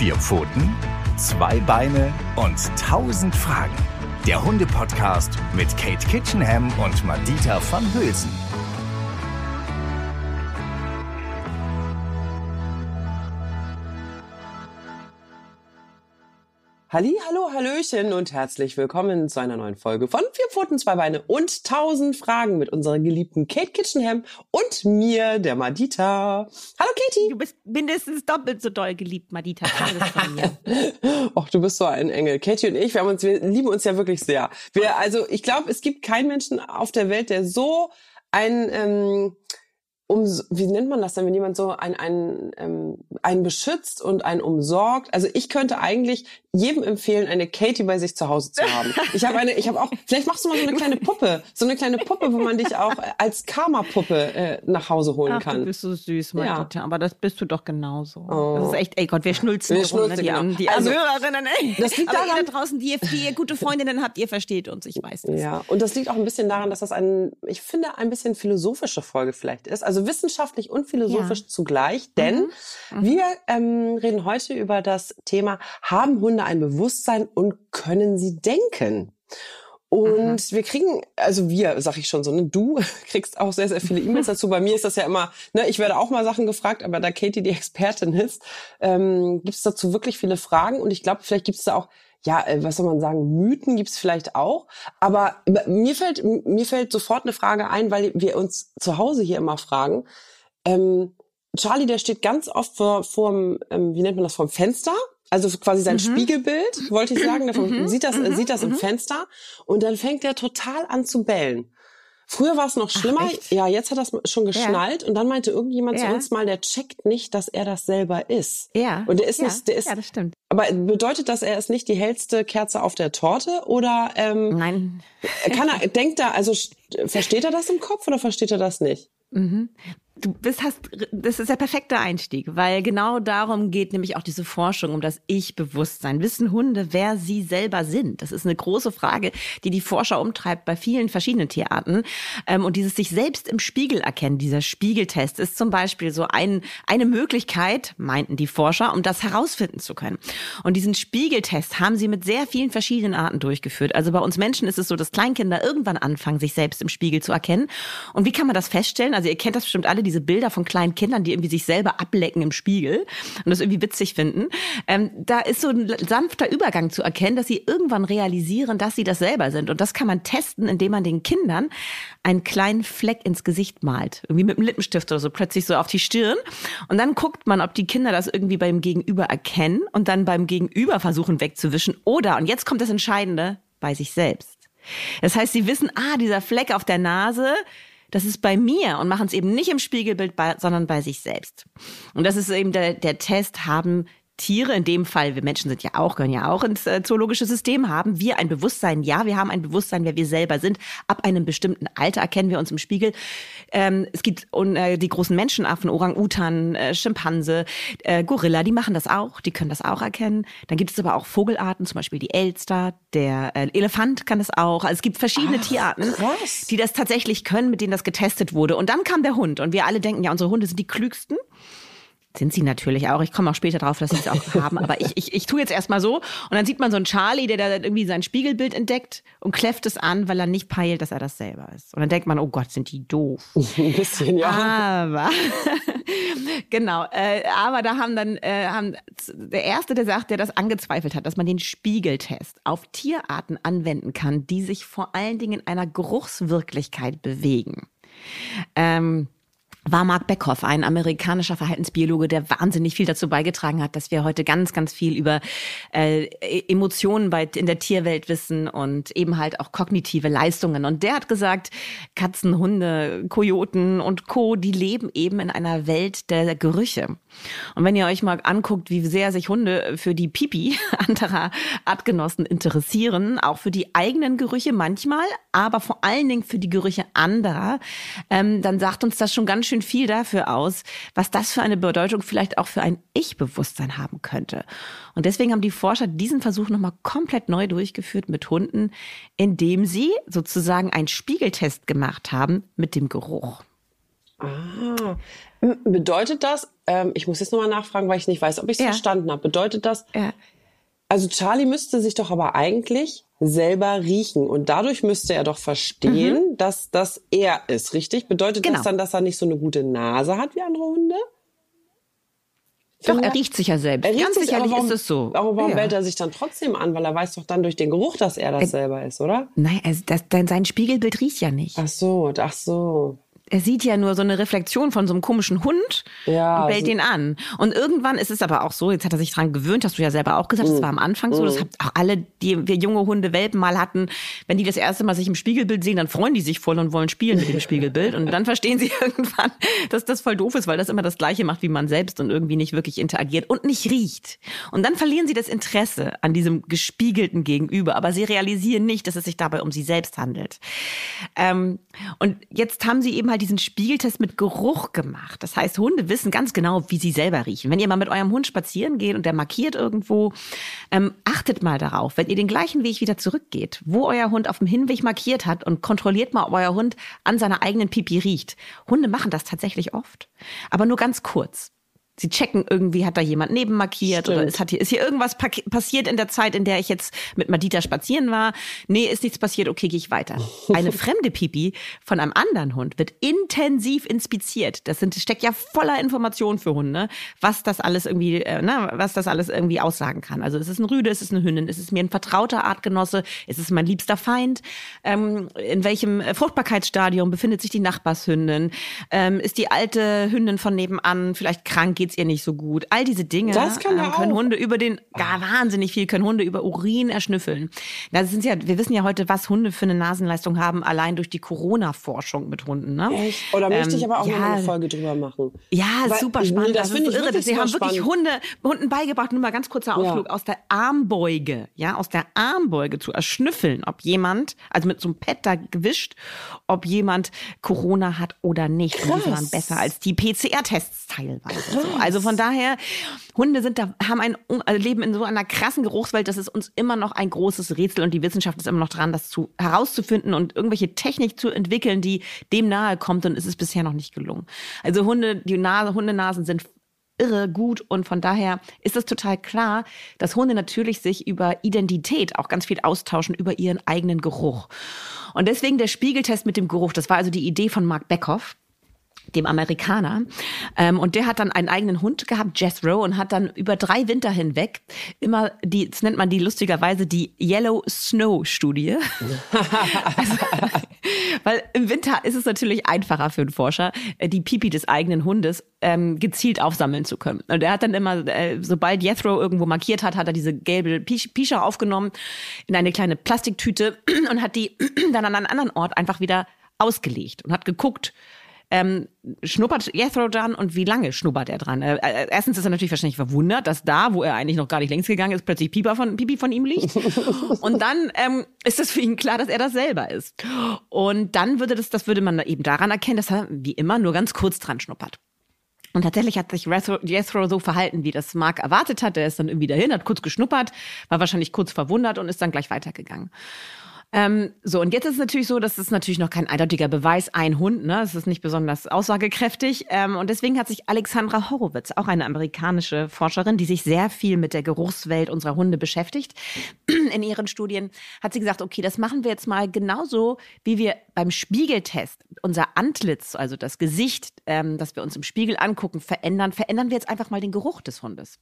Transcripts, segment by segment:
Vier Pfoten, zwei Beine und tausend Fragen. Der Hunde-Podcast mit Kate Kitchenham und Madita van Hülsen. Halli, hallo, hallöchen und herzlich willkommen zu einer neuen Folge von Vier Pfoten, zwei Beine und tausend Fragen mit unserer geliebten Kate Kitchenham und mir, der Madita. Hallo Katie. Du bist mindestens doppelt so doll geliebt, Madita. Och, du bist so ein Engel. Katie und ich, wir, haben uns, wir lieben uns ja wirklich sehr. Wir, also ich glaube, es gibt keinen Menschen auf der Welt, der so ein ähm, um, wie nennt man das denn, wenn jemand so ein, ein, ähm, einen beschützt und einen umsorgt? Also ich könnte eigentlich jedem empfehlen, eine Katie bei sich zu Hause zu haben. Ich habe eine, ich habe auch, vielleicht machst du mal so eine kleine Puppe, so eine kleine Puppe, wo man dich auch als Karma-Puppe äh, nach Hause holen Ach, kann. Du bist so süß, Marita, Ja. aber das bist du doch genauso. Oh. Das ist echt, ey Gott, wir schnulzen Wir rum, ne? die, genau. die Also, Hörerinnen, ey. das liegt aber daran- da draußen, die, die ihr gute Freundinnen habt, ihr versteht uns, ich weiß das. Ja, und das liegt auch ein bisschen daran, dass das ein, ich finde, ein bisschen philosophische Folge vielleicht ist. Also wissenschaftlich und philosophisch Ja. zugleich, denn wir ähm, reden heute über das Thema, haben Hunde ein Bewusstsein und können sie denken? Und wir kriegen, also wir, sag ich schon so, ne, du kriegst auch sehr, sehr viele E-Mails dazu. Bei mir ist das ja immer, ne, ich werde auch mal Sachen gefragt, aber da Katie die Expertin ist, ähm, gibt es dazu wirklich viele Fragen. Und ich glaube, vielleicht gibt es da auch, ja, äh, was soll man sagen, Mythen gibt es vielleicht auch. Aber mir fällt, mir fällt sofort eine Frage ein, weil wir uns zu Hause hier immer fragen. Ähm, Charlie, der steht ganz oft vor, vorm, ähm, wie nennt man das, vorm Fenster. Also quasi sein Spiegelbild, wollte ich sagen. Davon sieht das, äh, sieht das im Fenster. Und dann fängt er total an zu bellen. Früher war es noch schlimmer. echt? ja, jetzt hat es schon geschnallt. Und dann meinte irgendjemand zu Ja. uns mal, der checkt nicht, dass er das selber ist. Ja. Und der ist ja. nicht, der ist, Ja, das stimmt. aber bedeutet das, er ist nicht die hellste Kerze auf der Torte? Oder ähm, Nein. kann er, denkt er, also st- versteht er das im Kopf oder versteht er das nicht? Du bist, hast, das ist der perfekte Einstieg, weil genau darum geht nämlich auch diese Forschung um das Ich-Bewusstsein. Wissen Hunde, wer sie selber sind? Das ist eine große Frage, die die Forscher umtreibt bei vielen verschiedenen Tierarten. Ähm, Und dieses sich selbst im Spiegel erkennen, dieser Spiegeltest ist zum Beispiel so ein, eine Möglichkeit, meinten die Forscher, um das herausfinden zu können. Und diesen Spiegeltest haben sie mit sehr vielen verschiedenen Arten durchgeführt. Also bei uns Menschen ist es so, dass Kleinkinder irgendwann anfangen, sich selbst im Spiegel zu erkennen. Und wie kann man das feststellen? Also ihr kennt das bestimmt alle, diese Bilder von kleinen Kindern, die irgendwie sich selber ablecken im Spiegel und das irgendwie witzig finden. Ähm, da ist so ein sanfter Übergang zu erkennen, dass sie irgendwann realisieren, dass sie das selber sind. Und das kann man testen, indem man den Kindern einen kleinen Fleck ins Gesicht malt. Irgendwie mit einem Lippenstift oder so, plötzlich so auf die Stirn. Und dann guckt man, ob die Kinder das irgendwie beim Gegenüber erkennen und dann beim Gegenüber versuchen wegzuwischen. Oder, und jetzt kommt das Entscheidende, bei sich selbst. Das heißt, sie wissen, ah, dieser Fleck auf der Nase, das ist bei mir und machen es eben nicht im Spiegelbild, sondern bei sich selbst. Und das ist eben der, der Test, haben Tiere, in dem Fall, wir Menschen sind ja auch, gehören ja auch ins äh, zoologische System, haben wir ein Bewusstsein? Ja, wir haben ein Bewusstsein, wer wir selber sind. Ab einem bestimmten Alter erkennen wir uns im Spiegel. Ähm, es gibt und, äh, die großen Menschenaffen, Orang-Utan, äh, Schimpanse, äh, Gorilla, die machen das auch, die können das auch erkennen. Dann gibt es aber auch Vogelarten, zum Beispiel die Elster, der äh, Elefant kann das auch. Also es gibt verschiedene Tierarten, krass. die das tatsächlich können, mit denen das getestet wurde. Und dann kam der Hund und wir alle denken, ja, unsere Hunde sind die klügsten. Sind sie natürlich auch. Ich komme auch später drauf, dass sie es auch haben. Aber ich, ich, ich tue jetzt erstmal so. Und dann sieht man so einen Charlie, der da irgendwie sein Spiegelbild entdeckt und kläfft es an, weil er nicht peilt, dass er das selber ist. Und dann denkt man, oh Gott, sind die doof. Ein bisschen, ja. Aber genau, äh, aber da haben dann äh, haben der erste, der sagt, der das angezweifelt hat, dass man den Spiegeltest auf Tierarten anwenden kann, die sich vor allen Dingen in einer Geruchswirklichkeit bewegen. Ähm, war Mark Beckhoff, ein amerikanischer Verhaltensbiologe, der wahnsinnig viel dazu beigetragen hat, dass wir heute ganz, ganz viel über äh, Emotionen bei, in der Tierwelt wissen und eben halt auch kognitive Leistungen. Und der hat gesagt, Katzen, Hunde, Kojoten und Co., die leben eben in einer Welt der Gerüche. Und wenn ihr euch mal anguckt, wie sehr sich Hunde für die Pipi anderer Artgenossen interessieren, auch für die eigenen Gerüche manchmal, aber vor allen Dingen für die Gerüche anderer, ähm, dann sagt uns das schon ganz schön viel dafür aus, was das für eine Bedeutung vielleicht auch für ein Ich-Bewusstsein haben könnte. Und deswegen haben die Forscher diesen Versuch nochmal komplett neu durchgeführt mit Hunden, indem sie sozusagen einen Spiegeltest gemacht haben mit dem Geruch. Ah, bedeutet das, ähm, ich muss jetzt nochmal nachfragen, weil ich nicht weiß, ob ich es ja. verstanden habe. Bedeutet das, ja. Also Charlie müsste sich doch aber eigentlich selber riechen und dadurch müsste er doch verstehen, mhm. dass das er ist, richtig? Bedeutet genau. das dann, dass er nicht so eine gute Nase hat wie andere Hunde? Doch, er riecht sich ja selbst. Er riecht Ganz sich, sicherlich warum, ist es so. Aber warum ja. bellt er sich dann trotzdem an? Weil er weiß doch dann durch den Geruch, dass er das er, selber ist, oder? Nein, also das, sein Spiegelbild riecht ja nicht. Ach so, ach so er sieht ja nur so eine Reflexion von so einem komischen Hund ja, und bellt ihn an. Und irgendwann ist es aber auch so, jetzt hat er sich dran gewöhnt, hast du ja selber auch gesagt, mm. das war am Anfang so, mm. das habt auch alle, die wir junge Hunde Welpen mal hatten, wenn die das erste Mal sich im Spiegelbild sehen, dann freuen die sich voll und wollen spielen mit dem Spiegelbild und dann verstehen sie irgendwann, dass das voll doof ist, weil das immer das gleiche macht wie man selbst und irgendwie nicht wirklich interagiert und nicht riecht. Und dann verlieren sie das Interesse an diesem gespiegelten Gegenüber, aber sie realisieren nicht, dass es sich dabei um sie selbst handelt. Ähm, und jetzt haben sie eben halt diesen Spiegeltest mit Geruch gemacht. Das heißt, Hunde wissen ganz genau, wie sie selber riechen. Wenn ihr mal mit eurem Hund spazieren geht und der markiert irgendwo, ähm, achtet mal darauf, wenn ihr den gleichen Weg wieder zurückgeht, wo euer Hund auf dem Hinweg markiert hat und kontrolliert mal, ob euer Hund an seiner eigenen Pipi riecht. Hunde machen das tatsächlich oft, aber nur ganz kurz. Sie checken irgendwie, hat da jemand neben markiert Stimmt. oder ist, hat hier, ist hier irgendwas passiert in der Zeit, in der ich jetzt mit Madita spazieren war? Nee, ist nichts passiert, okay, gehe ich weiter. Eine fremde Pipi von einem anderen Hund wird intensiv inspiziert. Das sind, steckt ja voller Informationen für Hunde, was das alles irgendwie, äh, ne, was das alles irgendwie aussagen kann. Also ist es ein Rüde, ist es eine Hündin, ist es mir ein vertrauter Artgenosse, ist es mein liebster Feind? Ähm, in welchem Fruchtbarkeitsstadium befindet sich die Nachbarshündin? Ähm, ist die alte Hündin von nebenan vielleicht krank? Geht geht's ihr nicht so gut. All diese Dinge ähm, können. Hunde über den, gar wahnsinnig viel, können Hunde über Urin erschnüffeln. Das sind ja, wir wissen ja heute, was Hunde für eine Nasenleistung haben, allein durch die Corona-Forschung mit Hunden. Ne? Echt? Oder möchte ich ähm, aber auch ja, noch eine Folge drüber machen. Ja, Weil, super spannend. Das, das finde ich irre. Sie haben spannend. wirklich Hunde, Hunden beigebracht, nur mal ganz kurzer Ausflug, ja. aus der Armbeuge, ja, aus der Armbeuge zu erschnüffeln, ob jemand, also mit so einem Pad da gewischt, ob jemand Corona hat oder nicht. Krass. Und die waren besser als die PCR-Tests teilweise. So. Also von daher, Hunde sind da, haben ein, also leben in so einer krassen Geruchswelt, das ist uns immer noch ein großes Rätsel und die Wissenschaft ist immer noch dran, das zu, herauszufinden und irgendwelche Technik zu entwickeln, die dem nahe kommt und es ist bisher noch nicht gelungen. Also Hunde, die Nase, Hundenasen sind irre gut und von daher ist es total klar, dass Hunde natürlich sich über Identität auch ganz viel austauschen, über ihren eigenen Geruch. Und deswegen der Spiegeltest mit dem Geruch, das war also die Idee von Mark Beckhoff dem Amerikaner. Ähm, und der hat dann einen eigenen Hund gehabt, Jethro, und hat dann über drei Winter hinweg immer die, das nennt man die lustigerweise die Yellow Snow Studie. also, weil im Winter ist es natürlich einfacher für einen Forscher, äh, die Pipi des eigenen Hundes ähm, gezielt aufsammeln zu können. Und er hat dann immer, äh, sobald Jethro irgendwo markiert hat, hat er diese gelbe Pischer aufgenommen in eine kleine Plastiktüte und hat die dann an einen anderen Ort einfach wieder ausgelegt und hat geguckt, ähm, schnuppert Jethro dran und wie lange schnuppert er dran? Äh, äh, erstens ist er natürlich wahrscheinlich verwundert, dass da, wo er eigentlich noch gar nicht längst gegangen ist, plötzlich Pipi von, Pipi von ihm liegt. und dann ähm, ist es für ihn klar, dass er das selber ist. Und dann würde das, das würde man eben daran erkennen, dass er wie immer nur ganz kurz dran schnuppert. Und tatsächlich hat sich Jethro so verhalten, wie das Mark erwartet hat. Er ist dann irgendwie dahin, hat kurz geschnuppert, war wahrscheinlich kurz verwundert und ist dann gleich weitergegangen. Ähm, so, und jetzt ist es natürlich so, dass es natürlich noch kein eindeutiger Beweis, ein Hund, ne? Es ist nicht besonders aussagekräftig. Ähm, und deswegen hat sich Alexandra Horowitz, auch eine amerikanische Forscherin, die sich sehr viel mit der Geruchswelt unserer Hunde beschäftigt, in ihren Studien, hat sie gesagt, okay, das machen wir jetzt mal genauso, wie wir beim Spiegeltest unser Antlitz, also das Gesicht, ähm, das wir uns im Spiegel angucken, verändern, verändern wir jetzt einfach mal den Geruch des Hundes.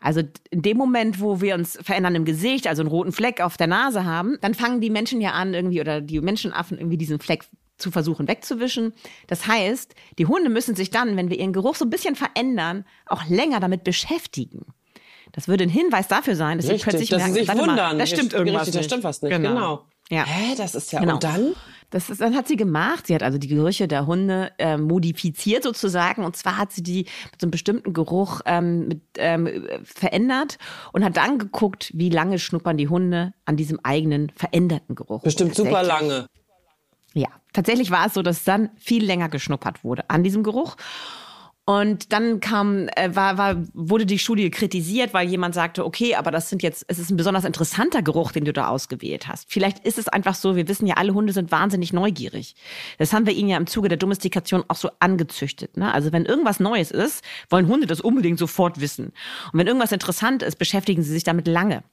Also in dem Moment, wo wir uns verändern im Gesicht, also einen roten Fleck auf der Nase haben, dann fangen die Menschen ja an, irgendwie oder die Menschenaffen irgendwie diesen Fleck zu versuchen wegzuwischen. Das heißt, die Hunde müssen sich dann, wenn wir ihren Geruch so ein bisschen verändern, auch länger damit beschäftigen. Das würde ein Hinweis dafür sein, dass richtig, sie plötzlich dass merken, sie sich wundern. Mal, das stimmt irgendwas richtig, nicht. Das stimmt was nicht. Genau. genau. Ja. Hä, das ist ja genau. und dann das ist, dann hat sie gemacht. Sie hat also die Gerüche der Hunde äh, modifiziert sozusagen. Und zwar hat sie die mit so einem bestimmten Geruch ähm, mit, ähm, verändert und hat dann geguckt, wie lange schnuppern die Hunde an diesem eigenen veränderten Geruch. Bestimmt super lange. Ja, tatsächlich war es so, dass dann viel länger geschnuppert wurde an diesem Geruch. Und dann kam, äh, war, war, wurde die Studie kritisiert, weil jemand sagte, okay, aber das sind jetzt, es ist ein besonders interessanter Geruch, den du da ausgewählt hast. Vielleicht ist es einfach so, wir wissen ja, alle Hunde sind wahnsinnig neugierig. Das haben wir ihnen ja im Zuge der Domestikation auch so angezüchtet. Ne? Also wenn irgendwas Neues ist, wollen Hunde das unbedingt sofort wissen. Und wenn irgendwas interessant ist, beschäftigen sie sich damit lange.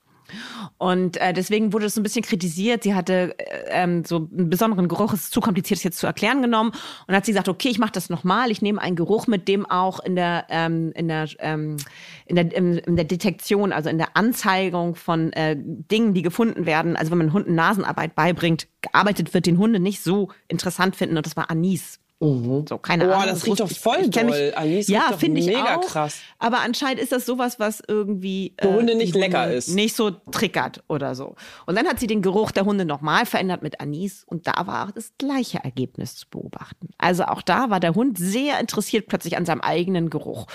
Und äh, deswegen wurde es so ein bisschen kritisiert. Sie hatte äh, ähm, so einen besonderen Geruch, es ist zu kompliziert, das jetzt zu erklären genommen. Und hat sie gesagt, okay, ich mache das nochmal. Ich nehme einen Geruch, mit dem auch in der, ähm, in der, ähm, in der, in, in der Detektion, also in der Anzeigung von äh, Dingen, die gefunden werden, also wenn man Hunden Nasenarbeit beibringt, gearbeitet wird, den Hunde nicht so interessant finden. Und das war Anis. Mhm. So, keine Boah, Ahnung. das riecht doch voll ich doll. Anis ja, finde ich mega auch. krass. Aber anscheinend ist das sowas, was irgendwie Für Hunde nicht lecker ist. Nicht so triggert oder so. Und dann hat sie den Geruch der Hunde nochmal verändert mit Anis und da war das gleiche Ergebnis zu beobachten. Also auch da war der Hund sehr interessiert plötzlich an seinem eigenen Geruch.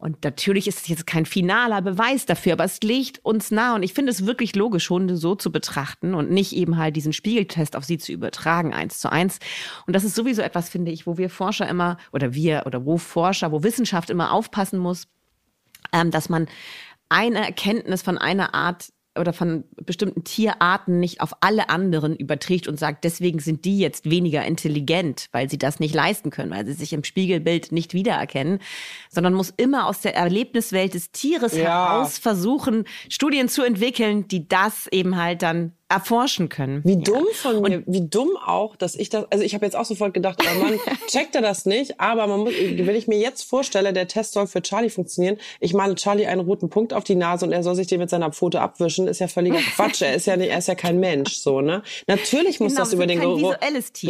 Und natürlich ist es jetzt kein finaler Beweis dafür, aber es liegt uns nah. Und ich finde es wirklich logisch, Hunde so zu betrachten und nicht eben halt diesen Spiegeltest auf sie zu übertragen, eins zu eins. Und das ist sowieso etwas, finde ich, wo wir Forscher immer, oder wir, oder wo Forscher, wo Wissenschaft immer aufpassen muss, ähm, dass man eine Erkenntnis von einer Art oder von bestimmten Tierarten nicht auf alle anderen überträgt und sagt, deswegen sind die jetzt weniger intelligent, weil sie das nicht leisten können, weil sie sich im Spiegelbild nicht wiedererkennen, sondern muss immer aus der Erlebniswelt des Tieres Ja. heraus versuchen, Studien zu entwickeln, die das eben halt dann erforschen können. Wie dumm von mir, wie dumm auch, dass ich das, also ich habe jetzt auch sofort gedacht, aber man checkt er das nicht, aber man muss, wenn ich mir jetzt vorstelle, der Test soll für Charlie funktionieren, ich male Charlie einen roten Punkt auf die Nase und er soll sich den mit seiner Pfote abwischen, ist ja völliger Quatsch, er ist ja nicht, er ist ja kein Mensch, so, ne? Natürlich muss Genau, das über den Geruch.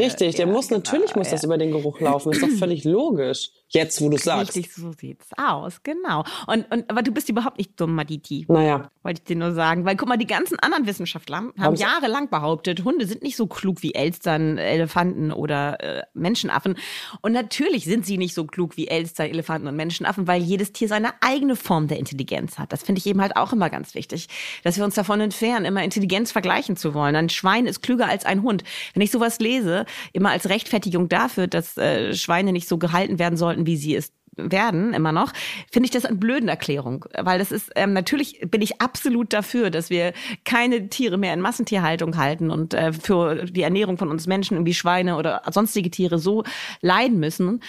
Richtig, der Ja, muss, genau, natürlich muss das ja. über den Geruch laufen, ist doch völlig logisch. Jetzt, wo du sagst. Richtig, so sieht's aus, genau. Und, und, aber du bist überhaupt nicht dumm, Maditi. Naja, Wollte ich dir nur sagen. Weil guck mal, die ganzen anderen Wissenschaftler haben Haben's- jahrelang behauptet, Hunde sind nicht so klug wie Elstern, Elefanten oder äh, Menschenaffen. Und natürlich sind sie nicht so klug wie Elstern, Elefanten und Menschenaffen, weil jedes Tier seine eigene Form der Intelligenz hat. Das finde ich eben halt auch immer ganz wichtig, dass wir uns davon entfernen, immer Intelligenz vergleichen zu wollen. Ein Schwein ist klüger als ein Hund. Wenn ich sowas lese, immer als Rechtfertigung dafür, dass äh, Schweine nicht so gehalten werden sollten, wie sie es werden, immer noch, finde ich das eine blöden Erklärung. Weil das ist, ähm, natürlich bin ich absolut dafür, dass wir keine Tiere mehr in Massentierhaltung halten und äh, für die Ernährung von uns Menschen irgendwie Schweine oder sonstige Tiere so leiden müssen.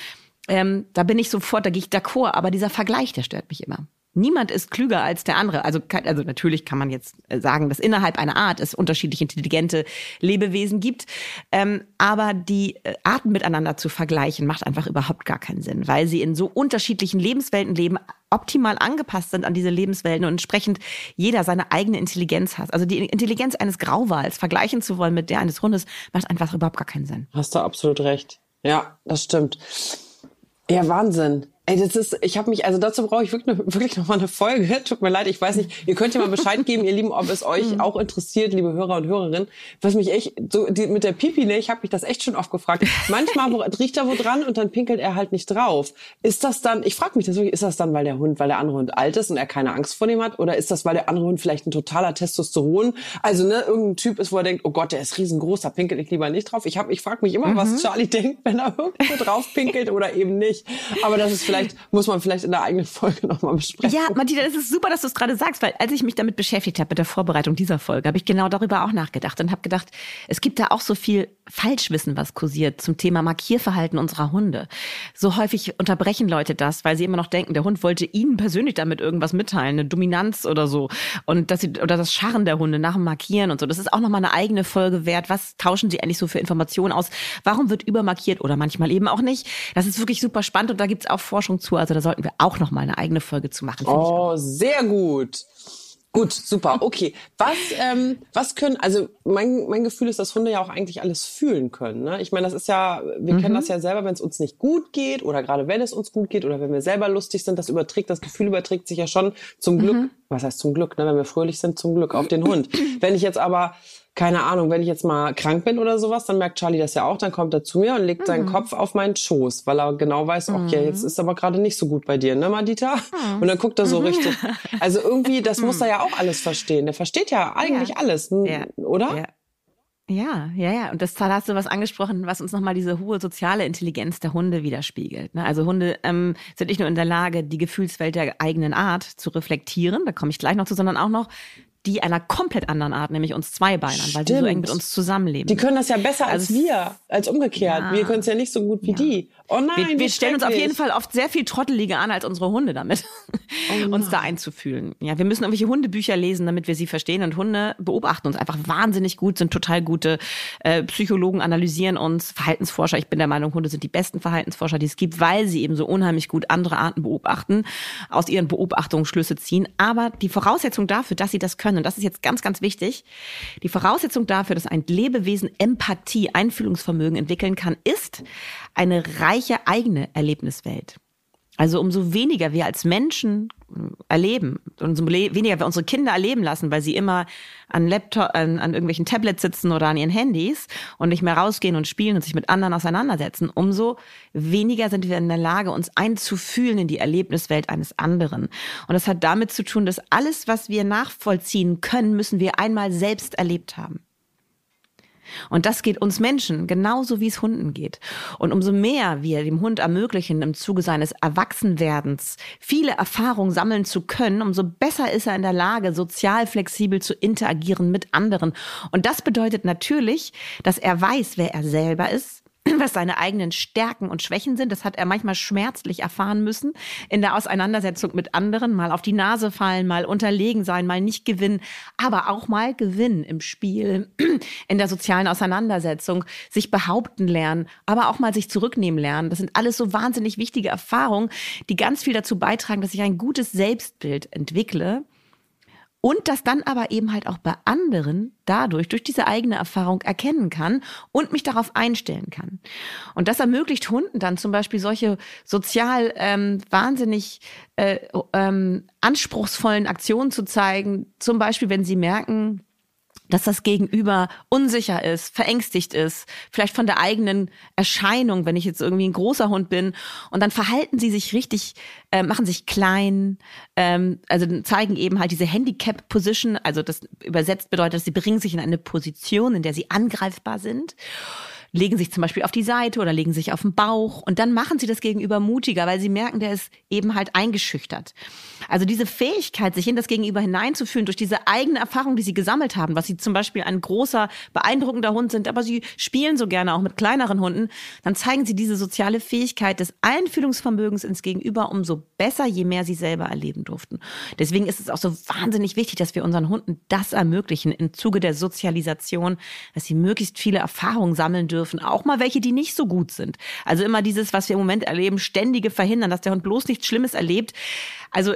Ähm, da bin ich sofort, da gehe ich d'accord, aber dieser Vergleich, der stört mich immer. Niemand ist klüger als der andere. Also, also natürlich kann man jetzt äh, sagen, dass innerhalb einer Art es unterschiedlich intelligente Lebewesen gibt. Ähm, aber die äh, Arten miteinander zu vergleichen, macht einfach überhaupt gar keinen Sinn, weil sie in so unterschiedlichen Lebenswelten leben, optimal angepasst sind an diese Lebenswelten und entsprechend jeder seine eigene Intelligenz hat. Also die Intelligenz eines Grauwals vergleichen zu wollen mit der eines Hundes, macht einfach überhaupt gar keinen Sinn. Hast du absolut recht. Ja, das stimmt. Ja, Wahnsinn. Ey, das ist, ich habe mich, also dazu brauche ich wirklich, wirklich noch mal eine Folge. Tut mir leid, ich weiß nicht. Ihr könnt ja mal Bescheid geben, ihr Lieben, ob es euch auch interessiert, liebe Hörer und Hörerinnen. Was mich echt, so die, mit der Pipi, ne, ich habe mich das echt schon oft gefragt. Manchmal wo, riecht er wo dran und dann pinkelt er halt nicht drauf. Ist das dann, ich frage mich das wirklich, ist das dann, weil der Hund, weil der andere Hund alt ist und er keine Angst vor dem hat? Oder ist das, weil der andere Hund vielleicht ein totaler Testosteron, also ne, irgendein Typ ist, wo er denkt, oh Gott, der ist riesengroß, da pinkelt ich lieber nicht drauf. Ich hab, ich frage mich immer, was Charlie denkt, wenn er irgendwo drauf pinkelt oder eben nicht. Aber das ist vielleicht, muss man vielleicht in der eigenen Folge nochmal besprechen. Ja, Martina, das ist super, dass du es gerade sagst, weil als ich mich damit beschäftigt habe, mit der Vorbereitung dieser Folge, habe ich genau darüber auch nachgedacht und habe gedacht, es gibt da auch so viel Falschwissen, was kursiert zum Thema Markierverhalten unserer Hunde. So häufig unterbrechen Leute das, weil sie immer noch denken, der Hund wollte ihnen persönlich damit irgendwas mitteilen, eine Dominanz oder so. Und dass sie, oder das Scharren der Hunde nach dem Markieren und so. Das ist auch nochmal eine eigene Folge wert. Was tauschen sie eigentlich so für Informationen aus? Warum wird übermarkiert oder manchmal eben auch nicht? Das ist wirklich super spannend und da gibt's auch Forschung zu. Also da sollten wir auch nochmal eine eigene Folge zu machen. Oh, sehr gut. Gut, super. Okay. Was, ähm, was können, also mein, mein Gefühl ist, dass Hunde ja auch eigentlich alles fühlen können. Ne? Ich meine, das ist ja, wir kennen das ja selber, wenn es uns nicht gut geht oder gerade wenn es uns gut geht oder wenn wir selber lustig sind, das überträgt, das Gefühl überträgt sich ja schon zum Glück, was heißt zum Glück, ne? wenn wir fröhlich sind, zum Glück auf den Hund. wenn ich jetzt aber keine Ahnung, wenn ich jetzt mal krank bin oder sowas, dann merkt Charlie das ja auch, dann kommt er zu mir und legt seinen Kopf auf meinen Schoß, weil er genau weiß, okay, jetzt ist aber gerade nicht so gut bei dir, ne, Madita? Und dann guckt er so richtig. Also irgendwie, das muss er ja auch alles verstehen. Der versteht ja eigentlich Ja. alles, Ja. oder? Ja. Ja, ja, ja. Und das da hast du was angesprochen, was uns nochmal diese hohe soziale Intelligenz der Hunde widerspiegelt. Ne? Also Hunde ähm, sind nicht nur in der Lage, die Gefühlswelt der eigenen Art zu reflektieren, da komme ich gleich noch zu, sondern auch noch die einer komplett anderen Art, nämlich uns Zweibeinern, weil sie so eng mit uns zusammenleben. Die können das ja besser als also, wir, als umgekehrt. Ja. Wir können es ja nicht so gut wie ja. die. Oh nein, wir, wir stellen uns auf jeden Fall oft sehr viel trotteliger an als unsere Hunde damit, oh uns da einzufühlen. Ja, wir müssen irgendwelche Hundebücher lesen, damit wir sie verstehen. Und Hunde beobachten uns einfach wahnsinnig gut, sind total gute äh, Psychologen, analysieren uns, Verhaltensforscher. Ich bin der Meinung, Hunde sind die besten Verhaltensforscher, die es gibt, weil sie eben so unheimlich gut andere Arten beobachten, aus ihren Beobachtungen Schlüsse ziehen. Aber die Voraussetzung dafür, dass sie das können, und das ist jetzt ganz, ganz wichtig, die Voraussetzung dafür, dass ein Lebewesen Empathie, Einfühlungsvermögen entwickeln kann, ist eine reiche eigene Erlebniswelt. Also umso weniger wir als Menschen erleben, umso weniger wir unsere Kinder erleben lassen, weil sie immer an Laptop, an, an irgendwelchen Tablets sitzen oder an ihren Handys und nicht mehr rausgehen und spielen und sich mit anderen auseinandersetzen, umso weniger sind wir in der Lage, uns einzufühlen in die Erlebniswelt eines anderen. Und das hat damit zu tun, dass alles, was wir nachvollziehen können, müssen wir einmal selbst erlebt haben. Und das geht uns Menschen genauso wie es Hunden geht. Und umso mehr wir dem Hund ermöglichen, im Zuge seines Erwachsenwerdens viele Erfahrungen sammeln zu können, umso besser ist er in der Lage, sozial flexibel zu interagieren mit anderen. Und das bedeutet natürlich, dass er weiß, wer er selber ist, was seine eigenen Stärken und Schwächen sind. Das hat er manchmal schmerzlich erfahren müssen in der Auseinandersetzung mit anderen. Mal auf die Nase fallen, mal unterlegen sein, mal nicht gewinnen, aber auch mal gewinnen im Spiel, in der sozialen Auseinandersetzung, sich behaupten lernen, aber auch mal sich zurücknehmen lernen. Das sind alles so wahnsinnig wichtige Erfahrungen, die ganz viel dazu beitragen, dass ich ein gutes Selbstbild entwickle und das dann aber eben halt auch bei anderen dadurch, durch diese eigene Erfahrung erkennen kann und mich darauf einstellen kann. Und das ermöglicht Hunden dann zum Beispiel solche sozial ähm, wahnsinnig äh, ähm, anspruchsvollen Aktionen zu zeigen, zum Beispiel wenn sie merken, dass das Gegenüber unsicher ist, verängstigt ist, vielleicht von der eigenen Erscheinung, wenn ich jetzt irgendwie ein großer Hund bin. Und dann verhalten sie sich richtig, äh, machen sich klein, ähm, also zeigen eben halt diese Handicap-Position, also das übersetzt bedeutet, dass sie bringen sich in eine Position, in der sie angreifbar sind legen sich zum Beispiel auf die Seite oder legen sich auf den Bauch und dann machen sie das Gegenüber mutiger, weil sie merken, der ist eben halt eingeschüchtert. Also diese Fähigkeit, sich in das Gegenüber hineinzufühlen durch diese eigene Erfahrung, die sie gesammelt haben, was sie zum Beispiel ein großer, beeindruckender Hund sind, aber sie spielen so gerne auch mit kleineren Hunden, dann zeigen sie diese soziale Fähigkeit des Einfühlungsvermögens ins Gegenüber umso besser, je mehr sie selber erleben durften. Deswegen ist es auch so wahnsinnig wichtig, dass wir unseren Hunden das ermöglichen im Zuge der Sozialisation, dass sie möglichst viele Erfahrungen sammeln dürfen dürfen. Auch mal welche, die nicht so gut sind. Also immer dieses, was wir im Moment erleben, ständige Verhindern, dass der Hund bloß nichts Schlimmes erlebt. Also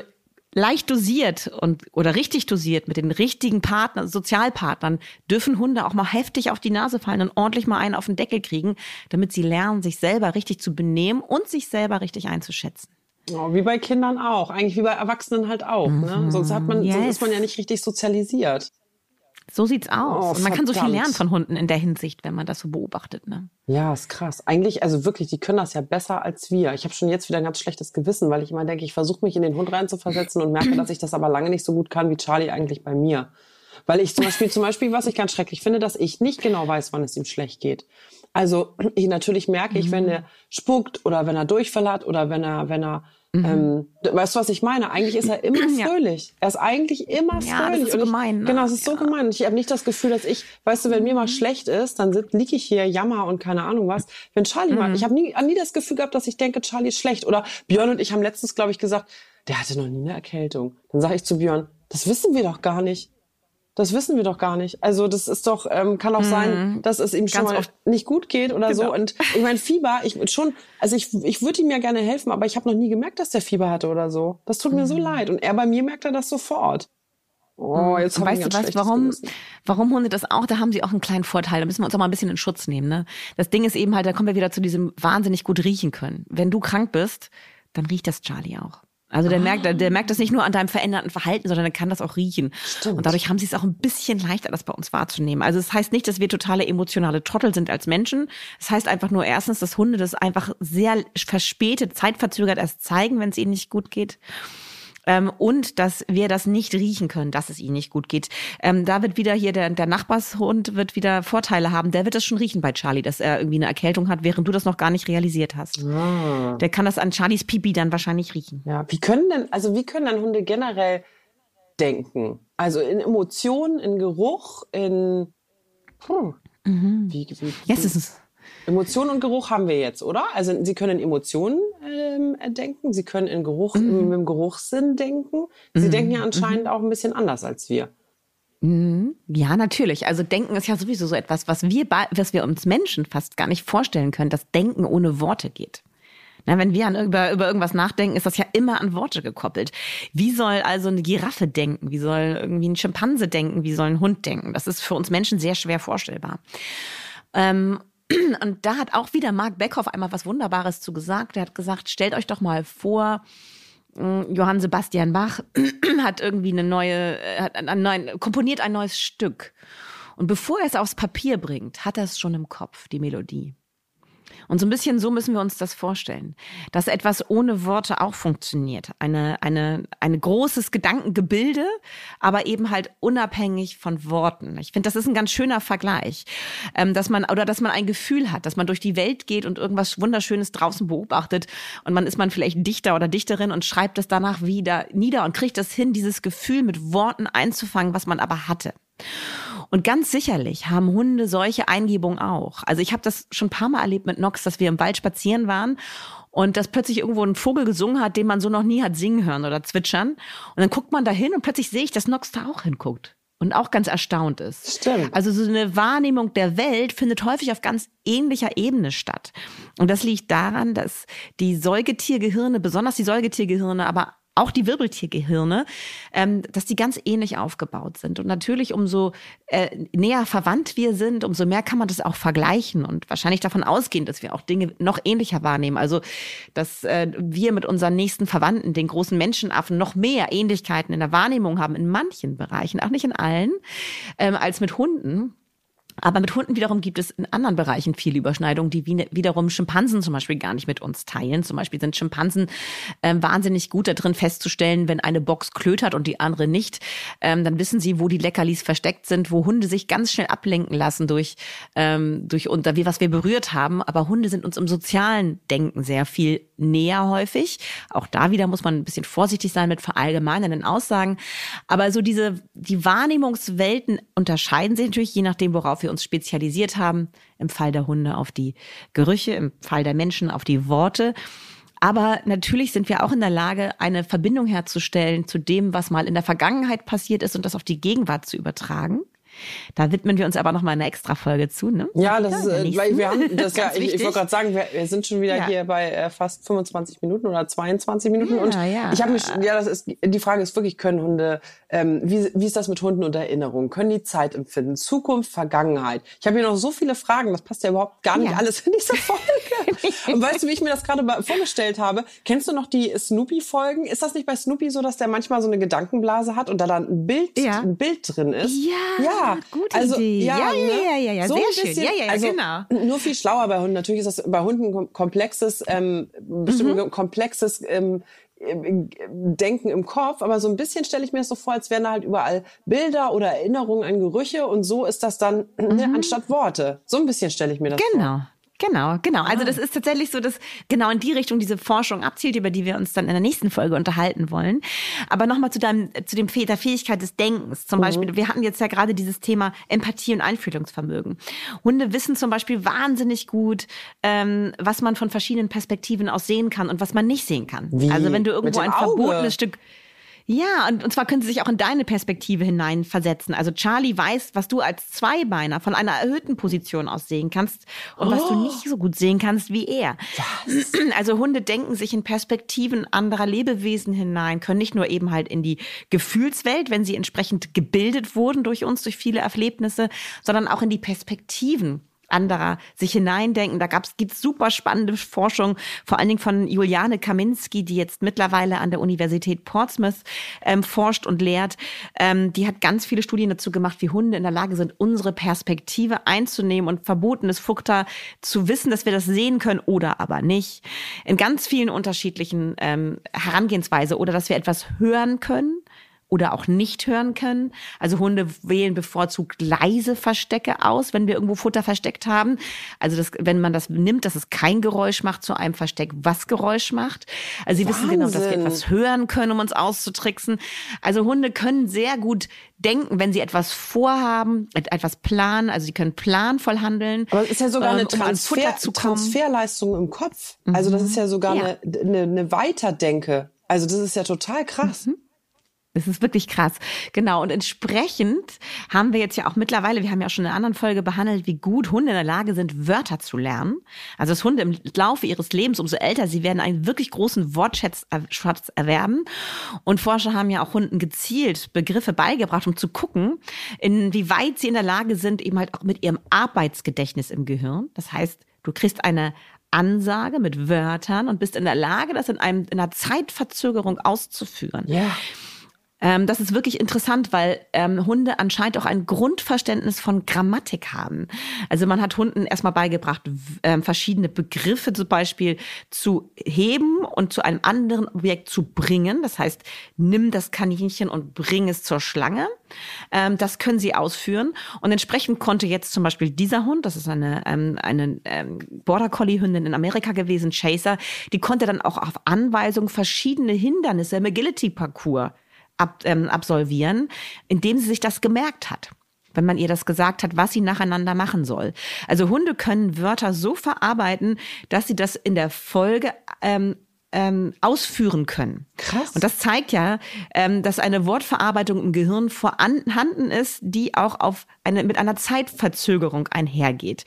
leicht dosiert und oder richtig dosiert mit den richtigen Partnern, Sozialpartnern, dürfen Hunde auch mal heftig auf die Nase fallen und ordentlich mal einen auf den Deckel kriegen, damit sie lernen, sich selber richtig zu benehmen und sich selber richtig einzuschätzen. Oh, wie bei Kindern auch, eigentlich wie bei Erwachsenen halt auch. Ne? Mhm. Sonst hat man, yes. sonst ist man ja nicht richtig sozialisiert. So sieht's aus. Oh, und man kann so viel lernen von Hunden in der Hinsicht, wenn man das so beobachtet. Ne? Ja, ist krass. Eigentlich, also wirklich, die können das ja besser als wir. Ich habe schon jetzt wieder ein ganz schlechtes Gewissen, weil ich immer denke, ich versuche mich in den Hund reinzuversetzen und merke, dass ich das aber lange nicht so gut kann wie Charlie eigentlich bei mir. Weil ich zum Beispiel, zum Beispiel, was ich ganz schrecklich finde, dass ich nicht genau weiß, wann es ihm schlecht geht. Also ich natürlich merke ich, wenn mhm. er spuckt oder wenn er Durchfall hat oder wenn er, wenn er Mhm. Ähm, weißt du, was ich meine? Eigentlich ist er immer fröhlich. Ja. Er ist eigentlich immer fröhlich. Ja, das ist so ich, gemein. Ne? Genau, es ist ja. so gemein. Und ich habe nicht das Gefühl, dass ich, weißt du, wenn mir mal mhm. schlecht ist, dann liege ich hier, jammer und keine Ahnung was. Wenn Charlie mhm. mal, ich habe nie, nie das Gefühl gehabt, dass ich denke, Charlie ist schlecht. Oder Björn und ich haben letztens, glaube ich, gesagt, der hatte noch nie eine Erkältung. Dann sage ich zu Björn, das wissen wir doch gar nicht. Das wissen wir doch gar nicht. Also das ist doch, ähm, kann auch mhm. sein, dass es ihm schon mal nicht gut geht oder genau. so. Und ich meine, Fieber, ich würde schon, also ich, ich würde ihm ja gerne helfen, aber ich habe noch nie gemerkt, dass der Fieber hatte oder so. Das tut mhm. mir so mhm. leid. Und er bei mir merkt er das sofort. Oh, mhm. jetzt weißt du, weißt, warum, warum Hunde das auch, da haben sie auch einen kleinen Vorteil. Da müssen wir uns auch mal ein bisschen in Schutz nehmen. Ne? Das Ding ist eben halt, da kommen wir wieder zu diesem wahnsinnig gut riechen können. Wenn du krank bist, dann riecht das Charlie auch. Also der, ah. merkt, der merkt das nicht nur an deinem veränderten Verhalten, sondern er kann das auch riechen. Stimmt. Und dadurch haben sie es auch ein bisschen leichter, das bei uns wahrzunehmen. Also es das heißt nicht, dass wir totale emotionale Trottel sind als Menschen. Es das heißt einfach nur erstens, dass Hunde das einfach sehr verspätet, zeitverzögert erst zeigen, wenn es ihnen nicht gut geht. Ähm, und dass wir das nicht riechen können, dass es ihnen nicht gut geht. Ähm, da wird wieder hier der, der Nachbarshund wird wieder Vorteile haben. Der wird das schon riechen bei Charlie, dass er irgendwie eine Erkältung hat, während du das noch gar nicht realisiert hast. Ah. Der kann das an Charlies Pipi dann wahrscheinlich riechen. Ja, wie können denn, also wie können dann Hunde generell denken? Also in Emotionen, in Geruch, in hm, mhm. wie, wie, wie, yes, ist Emotionen und Geruch haben wir jetzt, oder? Also Sie können Emotionen ähm, denken, Sie können in Geruch, mhm. mit dem Geruchssinn denken. Sie mhm. denken ja anscheinend mhm. auch ein bisschen anders als wir. Mhm. Ja, natürlich. Also Denken ist ja sowieso so etwas, was wir, was wir uns Menschen fast gar nicht vorstellen können, dass Denken ohne Worte geht. Na, wenn wir an, über, über irgendwas nachdenken, ist das ja immer an Worte gekoppelt. Wie soll also eine Giraffe denken? Wie soll irgendwie ein Schimpanse denken? Wie soll ein Hund denken? Das ist für uns Menschen sehr schwer vorstellbar. Ähm, und da hat auch wieder Marc Beckhoff einmal was Wunderbares zu gesagt. Er hat gesagt, stellt euch doch mal vor, hm, Johann Sebastian Bach hat irgendwie eine neue, äh, hat einen neuen, komponiert ein neues Stück. Und bevor er es aufs Papier bringt, hat er es schon im Kopf, die Melodie. Und so ein bisschen so müssen wir uns das vorstellen, dass etwas ohne Worte auch funktioniert. Eine, eine, ein großes Gedankengebilde, aber eben halt unabhängig von Worten. Ich finde, das ist ein ganz schöner Vergleich, ähm, dass man, oder dass man ein Gefühl hat, dass man durch die Welt geht und irgendwas Wunderschönes draußen beobachtet und man ist man vielleicht Dichter oder Dichterin und schreibt es danach wieder nieder und kriegt das hin, dieses Gefühl mit Worten einzufangen, was man aber hatte. Und ganz sicherlich haben Hunde solche Eingebungen auch. Also ich habe das schon ein paar Mal erlebt mit Nox, dass wir im Wald spazieren waren und dass plötzlich irgendwo ein Vogel gesungen hat, den man so noch nie hat singen hören oder zwitschern. Und dann guckt man da hin und plötzlich sehe ich, dass Nox da auch hinguckt und auch ganz erstaunt ist. Stimmt. Also so eine Wahrnehmung der Welt findet häufig auf ganz ähnlicher Ebene statt. Und das liegt daran, dass die Säugetiergehirne, besonders die Säugetiergehirne, aber auch die Wirbeltiergehirne, ähm, dass die ganz ähnlich aufgebaut sind. Und natürlich, umso äh, näher verwandt wir sind, umso mehr kann man das auch vergleichen und wahrscheinlich davon ausgehen, dass wir auch Dinge noch ähnlicher wahrnehmen. Also, dass äh, wir mit unseren nächsten Verwandten, den großen Menschenaffen, noch mehr Ähnlichkeiten in der Wahrnehmung haben, in manchen Bereichen, auch nicht in allen, ähm, als mit Hunden. Aber mit Hunden wiederum gibt es in anderen Bereichen viele Überschneidungen, die wiederum Schimpansen zum Beispiel gar nicht mit uns teilen. Zum Beispiel sind Schimpansen ähm, wahnsinnig gut darin festzustellen, wenn eine Box klötert und die andere nicht, ähm, dann wissen sie, wo die Leckerlis versteckt sind, wo Hunde sich ganz schnell ablenken lassen durch, ähm, durch wie was wir berührt haben. Aber Hunde sind uns im sozialen Denken sehr viel näher häufig. Auch da wieder muss man ein bisschen vorsichtig sein mit verallgemeinernden Aussagen. Aber so diese, die Wahrnehmungswelten unterscheiden sich natürlich je nachdem, worauf wir uns spezialisiert haben. Im Fall der Hunde auf die Gerüche, im Fall der Menschen auf die Worte. Aber natürlich sind wir auch in der Lage, eine Verbindung herzustellen zu dem, was mal in der Vergangenheit passiert ist und das auf die Gegenwart zu übertragen. Da widmen wir uns aber noch mal eine extra Folge zu, ne? Ja, das ja, ist, äh, weil wir haben das ja, ich, ich wollte gerade sagen, wir, wir, sind schon wieder ja. hier bei äh, fast 25 Minuten oder 22 Minuten ja, und ich habe mich, ja, das ist, die Frage ist wirklich, können Hunde, ähm, wie, wie ist das mit Hunden und Erinnerungen? Können die Zeit empfinden? Zukunft, Vergangenheit? Ich habe hier noch so viele Fragen, das passt ja überhaupt gar nicht alles in diese Folge. und weißt du, wie ich mir das gerade vorgestellt habe? Kennst du noch die Snoopy-Folgen? Ist das nicht bei Snoopy so, dass der manchmal so eine Gedankenblase hat und da dann ein Bild, ein Bild drin ist? Ja. Ja, gute also, Idee. Ja, ja, ja, ja, ja, ja. So sehr bisschen, schön. Ja, ja, ja, also, genau. Nur viel schlauer bei Hunden. Natürlich ist das bei Hunden komplexes, ähm, bestimmt mhm. komplexes ähm, Denken im Kopf, aber so ein bisschen stelle ich mir das so vor, als wären da halt überall Bilder oder Erinnerungen an Gerüche und so ist das dann ne, mhm. ne, anstatt Worte. So ein bisschen stelle ich mir das genau. vor. Genau. Genau. Also ah. das ist tatsächlich so, dass genau in die Richtung diese Forschung abzielt, über die wir uns dann in der nächsten Folge unterhalten wollen. Aber nochmal zu deinem, zu dem der Fähigkeit des Denkens. Zum mhm. Beispiel, wir hatten jetzt ja gerade dieses Thema Empathie und Einfühlungsvermögen. Hunde wissen zum Beispiel wahnsinnig gut, ähm, was man von verschiedenen Perspektiven aus sehen kann und was man nicht sehen kann. Wie? Also wenn du irgendwo ein verbotenes Stück ja, und, und zwar können sie sich auch in deine Perspektive hineinversetzen. Also Charlie weiß, was du als Zweibeiner von einer erhöhten Position aus sehen kannst und oh. was du oh. nicht so gut sehen kannst wie er. Was? Also Hunde denken sich in Perspektiven anderer Lebewesen hinein, können nicht nur eben halt in die Gefühlswelt, wenn sie entsprechend gebildet wurden durch uns, durch viele Erlebnisse, sondern auch in die Perspektiven anderer sich hineindenken. Da gibt es super spannende Forschung, vor allen Dingen von Juliane Kaminski, die jetzt mittlerweile an der Universität Portsmouth ähm, forscht und lehrt. Ähm, die hat ganz viele Studien dazu gemacht, wie Hunde in der Lage sind, unsere Perspektive einzunehmen und verbotenes Futter zu wissen, dass wir das sehen können oder aber nicht. In ganz vielen unterschiedlichen ähm, Herangehensweise oder dass wir etwas hören können oder auch nicht hören können. Also Hunde wählen bevorzugt leise Verstecke aus, wenn wir irgendwo Futter versteckt haben. Also das, wenn man das nimmt, dass es kein Geräusch macht zu einem Versteck, was Geräusch macht. Also sie Wahnsinn. wissen genau, dass wir etwas hören können, um uns auszutricksen. Also Hunde können sehr gut denken, wenn sie etwas vorhaben, etwas planen. Also sie können planvoll handeln. Aber es ist ja sogar eine ähm, um Transfer Transferleistung im Kopf. Also das ist ja sogar ja. Eine, eine, eine Weiterdenke. Also das ist ja total krass. Mhm. Das ist wirklich krass. Genau. Und entsprechend haben wir jetzt ja auch mittlerweile, wir haben ja auch schon in einer anderen Folge behandelt, wie gut Hunde in der Lage sind, Wörter zu lernen. Also dass Hunde im Laufe ihres Lebens, umso älter sie werden, einen wirklich großen Wortschatz erwerben. Und Forscher haben ja auch Hunden gezielt Begriffe beigebracht, um zu gucken, inwieweit sie in der Lage sind, eben halt auch mit ihrem Arbeitsgedächtnis im Gehirn. Das heißt, du kriegst eine Ansage mit Wörtern und bist in der Lage, das in, einem, in einer Zeitverzögerung auszuführen. Ja. Ähm, das ist wirklich interessant, weil ähm, Hunde anscheinend auch ein Grundverständnis von Grammatik haben. Also man hat Hunden erstmal beigebracht, ähm, verschiedene Begriffe zum Beispiel zu heben und zu einem anderen Objekt zu bringen. Das heißt, nimm das Kaninchen und bring es zur Schlange. Ähm, das können sie ausführen. Und entsprechend konnte jetzt zum Beispiel dieser Hund, das ist eine, ähm, eine ähm, Border Collie Hündin in Amerika gewesen, Chaser, die konnte dann auch auf Anweisung verschiedene Hindernisse im Agility Parcours ab, ähm, absolvieren, indem sie sich das gemerkt hat wenn man ihr das gesagt hat, was sie nacheinander machen soll. Also Hunde können Wörter so verarbeiten, dass sie das in der Folge ähm, ähm, ausführen können. Krass. Und das zeigt ja, ähm, dass eine Wortverarbeitung im Gehirn vorhanden ist, die auch auf eine, mit einer Zeitverzögerung einhergeht.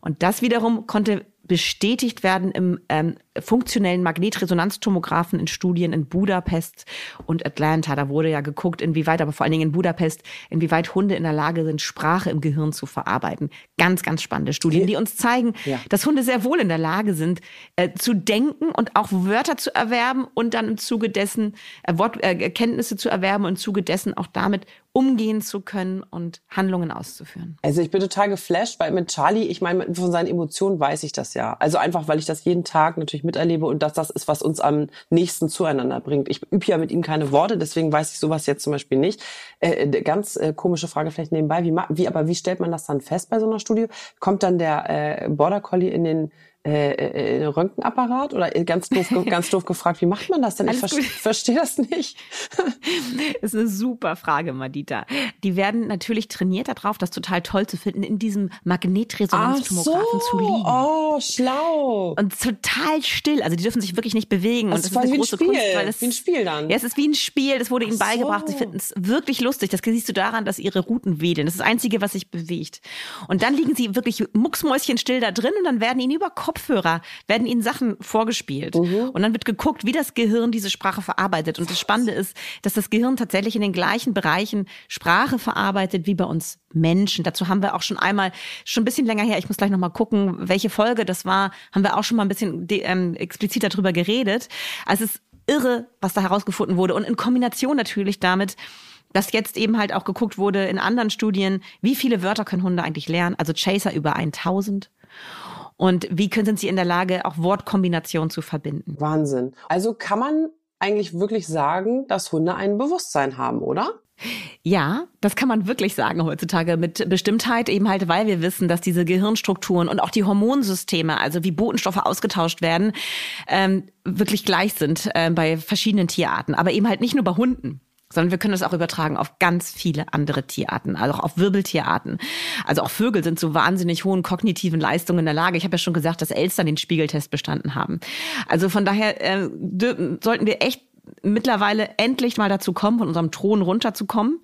Und das wiederum konnte bestätigt werden im ähm, funktionellen Magnetresonanztomographen in Studien in Budapest und Atlanta. Da wurde ja geguckt, inwieweit, aber vor allen Dingen in Budapest, inwieweit Hunde in der Lage sind, Sprache im Gehirn zu verarbeiten. Ganz, ganz spannende Studien, die uns zeigen, ja. dass Hunde sehr wohl in der Lage sind, äh, zu denken und auch Wörter zu erwerben und dann im Zuge dessen äh, Wortkenntnisse äh, zu erwerben und im Zuge dessen auch damit umgehen zu können und Handlungen auszuführen. Also ich bin total geflasht, weil mit Charlie, ich meine, von seinen Emotionen weiß ich das ja. Also einfach, weil ich das jeden Tag natürlich miterlebe und dass das ist, was uns am nächsten zueinander bringt. Ich übe ja mit ihm keine Worte, deswegen weiß ich sowas jetzt zum Beispiel nicht. Äh, ganz äh, komische Frage vielleicht nebenbei. Wie, wie, aber wie stellt man das dann fest bei so einer Studie? Kommt dann der äh, Border Collie in den äh, äh, Röntgenapparat oder ganz doof, ganz doof gefragt, wie macht man das denn? ich ver verstehe das nicht. das ist eine super Frage, Madita. Die werden natürlich trainiert darauf, das total toll zu finden, in diesem Magnetresonanztomographen so. zu liegen. Oh, schlau. Und total still. Also die dürfen sich wirklich nicht bewegen. Das, und das ist eine große Spiel. Kunst, weil das, wie ein Spiel dann. Ja, es ist wie ein Spiel. Das wurde ihnen so. beigebracht. Sie finden es wirklich lustig. Das siehst du daran, dass ihre Routen wedeln. Das ist das Einzige, was sich bewegt. Und dann liegen sie wirklich mucksmäuschenstill da drin und dann werden ihnen über Kopf Kopfhörer werden ihnen Sachen vorgespielt. Mhm. Und dann wird geguckt, wie das Gehirn diese Sprache verarbeitet. Und das Spannende ist, dass das Gehirn tatsächlich in den gleichen Bereichen Sprache verarbeitet wie bei uns Menschen. Dazu haben wir auch schon einmal, schon ein bisschen länger her, ich muss gleich nochmal gucken, welche Folge das war, haben wir auch schon mal ein bisschen ähm, explizit darüber geredet. Also es ist irre, was da herausgefunden wurde. Und in Kombination natürlich damit, dass jetzt eben halt auch geguckt wurde in anderen Studien, wie viele Wörter können Hunde eigentlich lernen? Also Chaser über 1000 und wie können Sie in der Lage, auch Wortkombinationen zu verbinden? Wahnsinn. Also kann man eigentlich wirklich sagen, dass Hunde ein Bewusstsein haben, oder? Ja, das kann man wirklich sagen heutzutage mit Bestimmtheit, eben halt, weil wir wissen, dass diese Gehirnstrukturen und auch die Hormonsysteme, also wie Botenstoffe ausgetauscht werden, ähm, wirklich gleich sind äh, bei verschiedenen Tierarten, aber eben halt nicht nur bei Hunden sondern wir können das auch übertragen auf ganz viele andere Tierarten, also auch auf Wirbeltierarten. Also auch Vögel sind zu wahnsinnig hohen kognitiven Leistungen in der Lage. Ich habe ja schon gesagt, dass Elstern den Spiegeltest bestanden haben. Also von daher äh, sollten wir echt mittlerweile endlich mal dazu kommen, von unserem Thron runterzukommen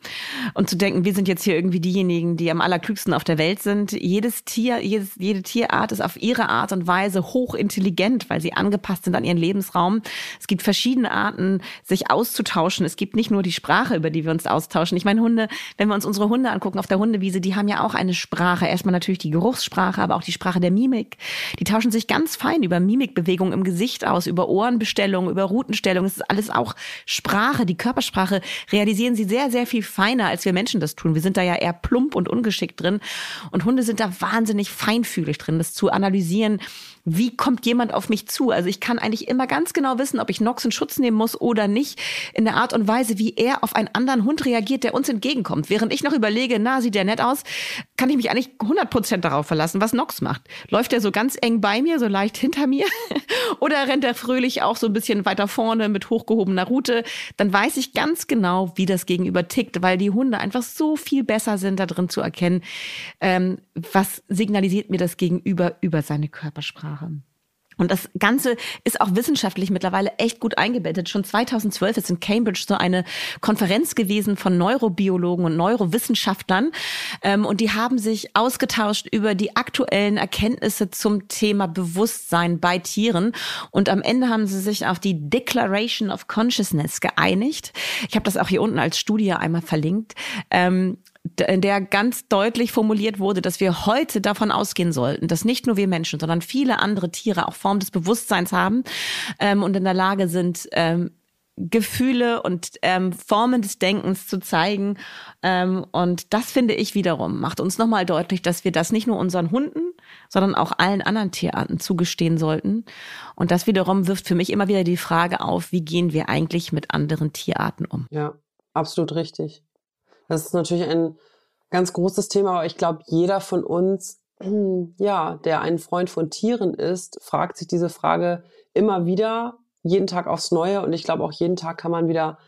und zu denken, wir sind jetzt hier irgendwie diejenigen, die am allerklügsten auf der Welt sind. Jedes Tier, jedes, jede Tierart ist auf ihre Art und Weise hochintelligent, weil sie angepasst sind an ihren Lebensraum. Es gibt verschiedene Arten, sich auszutauschen. Es gibt nicht nur die Sprache, über die wir uns austauschen. Ich meine, Hunde, wenn wir uns unsere Hunde angucken auf der Hundewiese, die haben ja auch eine Sprache. Erstmal natürlich die Geruchssprache, aber auch die Sprache der Mimik. Die tauschen sich ganz fein über Mimikbewegungen im Gesicht aus, über Ohrenbestellungen, über Routenstellungen. Es ist alles auch Sprache. Die Körpersprache realisieren sie sehr, sehr viel feiner, als wir Menschen das tun. Wir sind da ja eher plump und ungeschickt drin. Und Hunde sind da wahnsinnig feinfühlig drin, das zu analysieren, wie kommt jemand auf mich zu? Also ich kann eigentlich immer ganz genau wissen, ob ich Nox in Schutz nehmen muss oder nicht, in der Art und Weise, wie er auf einen anderen Hund reagiert, der uns entgegenkommt. Während ich noch überlege, na, sieht der nett aus, kann ich mich eigentlich 100% darauf verlassen, was Nox macht. Läuft er so ganz eng bei mir, so leicht hinter mir? oder rennt er fröhlich auch so ein bisschen weiter vorne mit hochgehobener Route? Dann weiß ich ganz genau, wie das Gegenüber tickt, weil die Hunde einfach so viel besser sind, da drin zu erkennen, ähm, was signalisiert mir das Gegenüber über seine Körpersprache. Sprache. Und das Ganze ist auch wissenschaftlich mittlerweile echt gut eingebettet. Schon 2012 ist in Cambridge so eine Konferenz gewesen von Neurobiologen und Neurowissenschaftlern. Ähm, und die haben sich ausgetauscht über die aktuellen Erkenntnisse zum Thema Bewusstsein bei Tieren. Und am Ende haben sie sich auf die Declaration of Consciousness geeinigt. Ich habe das auch hier unten als Studie einmal verlinkt. Ähm, in der ganz deutlich formuliert wurde, dass wir heute davon ausgehen sollten, dass nicht nur wir Menschen, sondern viele andere Tiere auch Form des Bewusstseins haben ähm, und in der Lage sind, ähm, Gefühle und ähm, Formen des Denkens zu zeigen. Ähm, und das finde ich wiederum macht uns nochmal deutlich, dass wir das nicht nur unseren Hunden, sondern auch allen anderen Tierarten zugestehen sollten. Und das wiederum wirft für mich immer wieder die Frage auf, wie gehen wir eigentlich mit anderen Tierarten um? Ja, absolut richtig. Das ist natürlich ein ganz großes Thema, aber ich glaube, jeder von uns, ja, der ein Freund von Tieren ist, fragt sich diese Frage immer wieder, jeden Tag aufs Neue. Und ich glaube, auch jeden Tag kann man wieder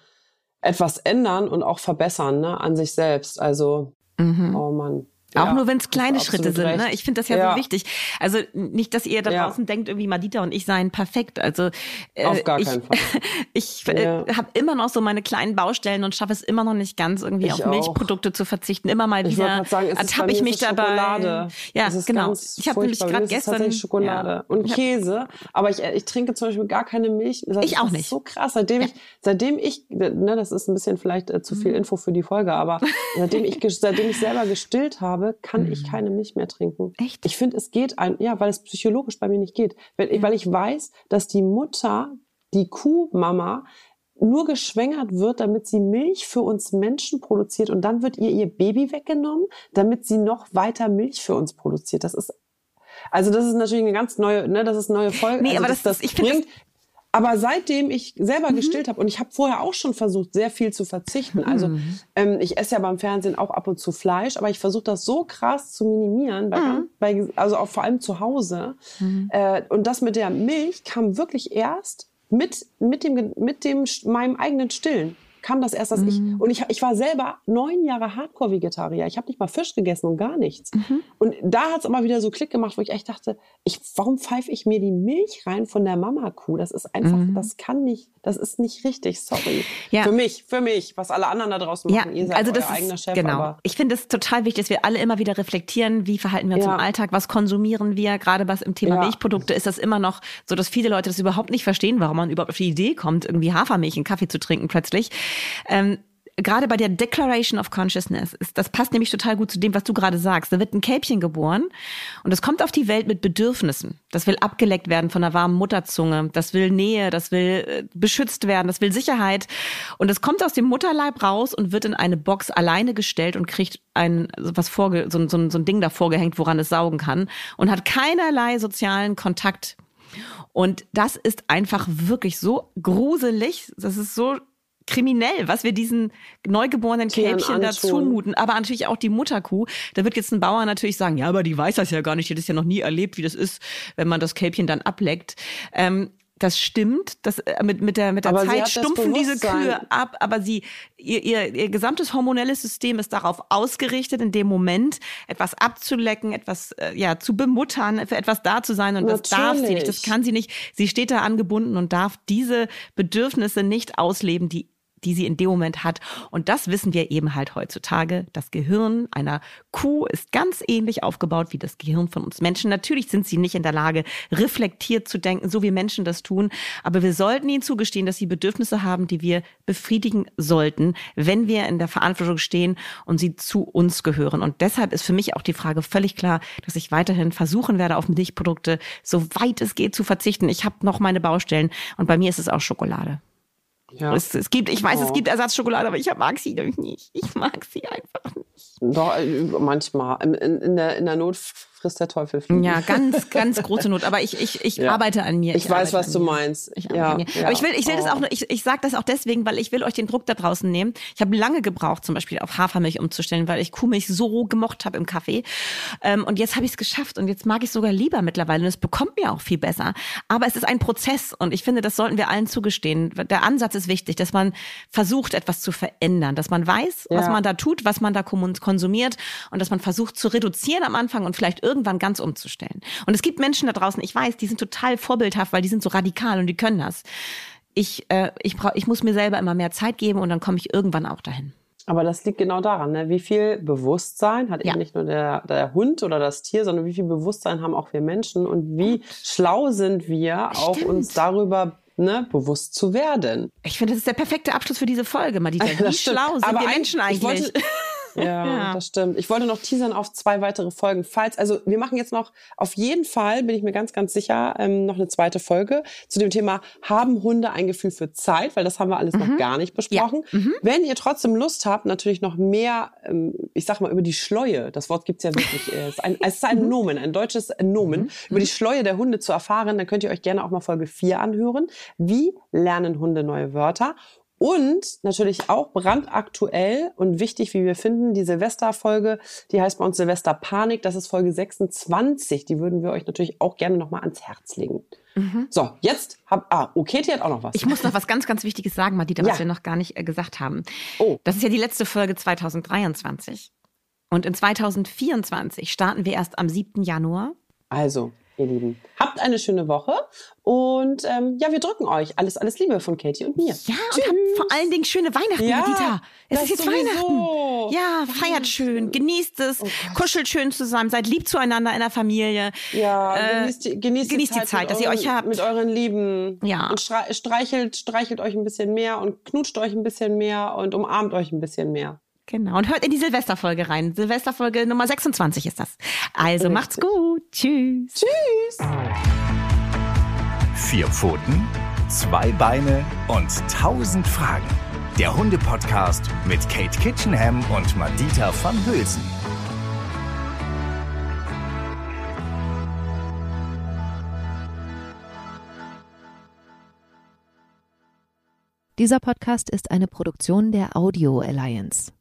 etwas ändern und auch verbessern ne, an sich selbst. Also, mhm. oh Mann. Auch ja, nur wenn es kleine Schritte sind. Ne? Ich finde das ja, ja, so wichtig. Also nicht, dass ihr da draußen denkt, irgendwie Madita und ich seien perfekt. Also äh, Auf gar ich, keinen Fall. ich äh, habe immer noch so meine kleinen Baustellen und schaffe es immer noch nicht ganz, irgendwie ich auf Milchprodukte auch. zu verzichten. Immer mal wieder ertappe ich mich dabei. Schokolade. Ja, genau. Ich habe nämlich gerade gestern Schokolade und Käse. Aber ich, ich trinke zum Beispiel gar keine Milch. Das ich auch nicht. so krass. Seitdem ich, seitdem ich, ne, das ist ein bisschen vielleicht äh, zu viel mhm. Info für die Folge, aber seitdem ich, seitdem ich selber gestillt habe, habe, kann mhm. ich keine Milch mehr trinken. Echt? Ich finde, es geht ein, ja, weil es psychologisch bei mir nicht geht. Weil, ja. weil ich weiß, dass die Mutter, die Kuhmama, nur geschwängert wird, damit sie Milch für uns Menschen produziert und dann wird ihr ihr Baby weggenommen, damit sie noch weiter Milch für uns produziert. Das ist also das ist natürlich eine ganz neue, ne, das ist eine neue Folge. Nee, also aber das, das, das ich bringt, aber seitdem ich selber mhm. gestillt habe und ich habe vorher auch schon versucht, sehr viel zu verzichten. Also mhm. ähm, ich esse ja beim Fernsehen auch ab und zu Fleisch, aber ich versuche das so krass zu minimieren, bei, mhm. bei, also auch vor allem zu Hause. Mhm. Äh, und das mit der Milch kam wirklich erst mit mit dem mit dem meinem eigenen Stillen kam das erst, dass mhm. ich und ich, ich war selber neun Jahre Hardcore-Vegetarier. Ich habe nicht mal Fisch gegessen und gar nichts. Mhm. Und da hat es immer wieder so Klick gemacht, wo ich echt dachte, ich, warum pfeife ich mir die Milch rein von der Mama-Kuh? Das ist einfach, mhm. das kann nicht, das ist nicht richtig. Sorry. Ja. Für mich, für mich, was alle anderen da draußen machen. Ja, Ihr seid also das euer eigener Chef. Genau. ich finde es total wichtig, dass wir alle immer wieder reflektieren, wie verhalten wir uns ja. im Alltag, was konsumieren wir. Gerade was im Thema ja. Milchprodukte ist das immer noch so, dass viele Leute das überhaupt nicht verstehen, warum man überhaupt auf die Idee kommt, irgendwie Hafermilch in Kaffee zu trinken plötzlich. Ähm, gerade bei der Declaration of Consciousness, ist, das passt nämlich total gut zu dem, was du gerade sagst. Da wird ein Kälbchen geboren und es kommt auf die Welt mit Bedürfnissen. Das will abgeleckt werden von einer warmen Mutterzunge. Das will Nähe, das will äh, beschützt werden, das will Sicherheit. Und es kommt aus dem Mutterleib raus und wird in eine Box alleine gestellt und kriegt ein, was vorge so, so, so ein Ding davor gehängt, woran es saugen kann und hat keinerlei sozialen Kontakt. Und das ist einfach wirklich so gruselig. Das ist so kriminell, was wir diesen neugeborenen Kälbchen da zumuten, aber natürlich auch die Mutterkuh. Da wird jetzt ein Bauer natürlich sagen, ja, aber die weiß das ja gar nicht, die hat das ja noch nie erlebt, wie das ist, wenn man das Kälbchen dann ableckt. Ähm, das stimmt. Das, äh, mit, mit der, mit der Zeit stumpfen diese Kühe ab, aber sie, ihr, ihr, ihr gesamtes hormonelles System ist darauf ausgerichtet, in dem Moment etwas abzulecken, etwas äh, ja, zu bemuttern, für etwas da zu sein. Und Natürlich. das darf sie nicht, das kann sie nicht. Sie steht da angebunden und darf diese Bedürfnisse nicht ausleben, die die sie in dem Moment hat. Und das wissen wir eben halt heutzutage. Das Gehirn einer Kuh ist ganz ähnlich aufgebaut wie das Gehirn von uns Menschen. Natürlich sind sie nicht in der Lage, reflektiert zu denken, so wie Menschen das tun. Aber wir sollten ihnen zugestehen, dass sie Bedürfnisse haben, die wir befriedigen sollten, wenn wir in der Verantwortung stehen und sie zu uns gehören. Und deshalb ist für mich auch die Frage völlig klar, dass ich weiterhin versuchen werde, auf Milchprodukte so weit es geht zu verzichten. Ich habe noch meine Baustellen und bei mir ist es auch Schokolade. Ja. Es, es, gibt, ich weiß, oh. es gibt Ersatzschokolade, aber ich mag sie nicht. Ich mag sie einfach nicht. Doch, äh, manchmal. In, in, der, in der Not frisst der Teufel Fliegen. Ja, ganz, ganz große Not. Aber ich, ich, ich ja. arbeite an mir. Ich, ich weiß, was du mir. meinst. Ich ja, ja. Aber ich will, ich will oh. das auch, ich, ich sage das auch deswegen, weil ich will euch den Druck da draußen nehmen. Ich habe lange gebraucht, zum Beispiel auf Hafermilch umzustellen, weil ich Kuhmilch so gemocht habe im Kaffee. Ähm, und jetzt habe ich es geschafft und jetzt mag ich sogar lieber mittlerweile und es bekommt mir auch viel besser. Aber es ist ein Prozess und ich finde, das sollten wir allen zugestehen. Der Ansatz ist wichtig, dass man versucht, etwas zu verändern, dass man weiß, was man da tut, was man da konsumiert und dass man versucht zu reduzieren am Anfang und vielleicht irgendwann ganz umzustellen stellen. Und es gibt Menschen da draußen, ich weiß, die sind total vorbildhaft, weil die sind so radikal und die können das. Ich, äh, ich, brauch, ich muss mir selber immer mehr Zeit geben und dann komme ich irgendwann auch dahin. Aber das liegt genau daran, ne? wie viel Bewusstsein hat ja. eben nicht nur der, der Hund oder das Tier, sondern wie viel Bewusstsein haben auch wir Menschen und wie schlau sind wir, Stimmt. auch uns darüber ne, bewusst zu werden. Ich finde, das ist der perfekte Abschluss für diese Folge, Madita. Wie schlau sind Aber wir Menschen eigentlich? Wollte, ja, ja, das stimmt. Ich wollte noch teasern auf zwei weitere Folgen. Falls, also wir machen jetzt noch auf jeden Fall, bin ich mir ganz, ganz sicher, ähm, noch eine zweite Folge zu dem Thema, haben Hunde ein Gefühl für Zeit? Weil das haben wir alles mhm. noch gar nicht besprochen. Ja. Mhm. Wenn ihr trotzdem Lust habt, natürlich noch mehr, ähm, ich sag mal, über die Schleue, das Wort gibt's ja wirklich, äh, es ist ein, es ist ein mhm. Nomen, ein deutsches Nomen, mhm. über die Schleue der Hunde zu erfahren, dann könnt ihr euch gerne auch mal Folge 4 anhören. Wie lernen Hunde neue Wörter? Und natürlich auch brandaktuell und wichtig, wie wir finden, die Silvesterfolge, die heißt bei uns Silvester Panik. Das ist Folge 26. Die würden wir euch natürlich auch gerne nochmal ans Herz legen. Mhm. So, jetzt hab, ah, Oketi hat auch noch was. Ich muss noch was ganz, ganz Wichtiges sagen, Madita, was ja. wir noch gar nicht äh, gesagt haben. Oh. Das ist ja die letzte Folge 2023. Und in 2024 starten wir erst am 7. Januar. Also, ihr Lieben. Habt eine schöne Woche und ähm, ja, wir drücken euch. Alles, alles Liebe von Katie und mir. Ja, Tschüss. und habt vor allen Dingen schöne Weihnachten, ja, Dieter. Es ist jetzt sowieso. Weihnachten. Ja, feiert schön, genießt es, oh kuschelt schön zusammen, seid lieb zueinander in der Familie. Ja, äh, genießt, die, genießt, genießt die Zeit, die Zeit dass euren, ihr euch habt. Mit euren Lieben. Ja. Und streichelt, streichelt euch ein bisschen mehr und knutscht euch ein bisschen mehr und umarmt euch ein bisschen mehr. Genau. Und hört in die Silvesterfolge rein. Silvesterfolge Nummer 26 ist das. Also Richtig. macht's gut. Tschüss. Tschüss. Vier Pfoten, zwei Beine und tausend Fragen. Der Hunde-Podcast mit Kate Kitchenham und Madita van Hülsen. Dieser Podcast ist eine Produktion der Audio Alliance.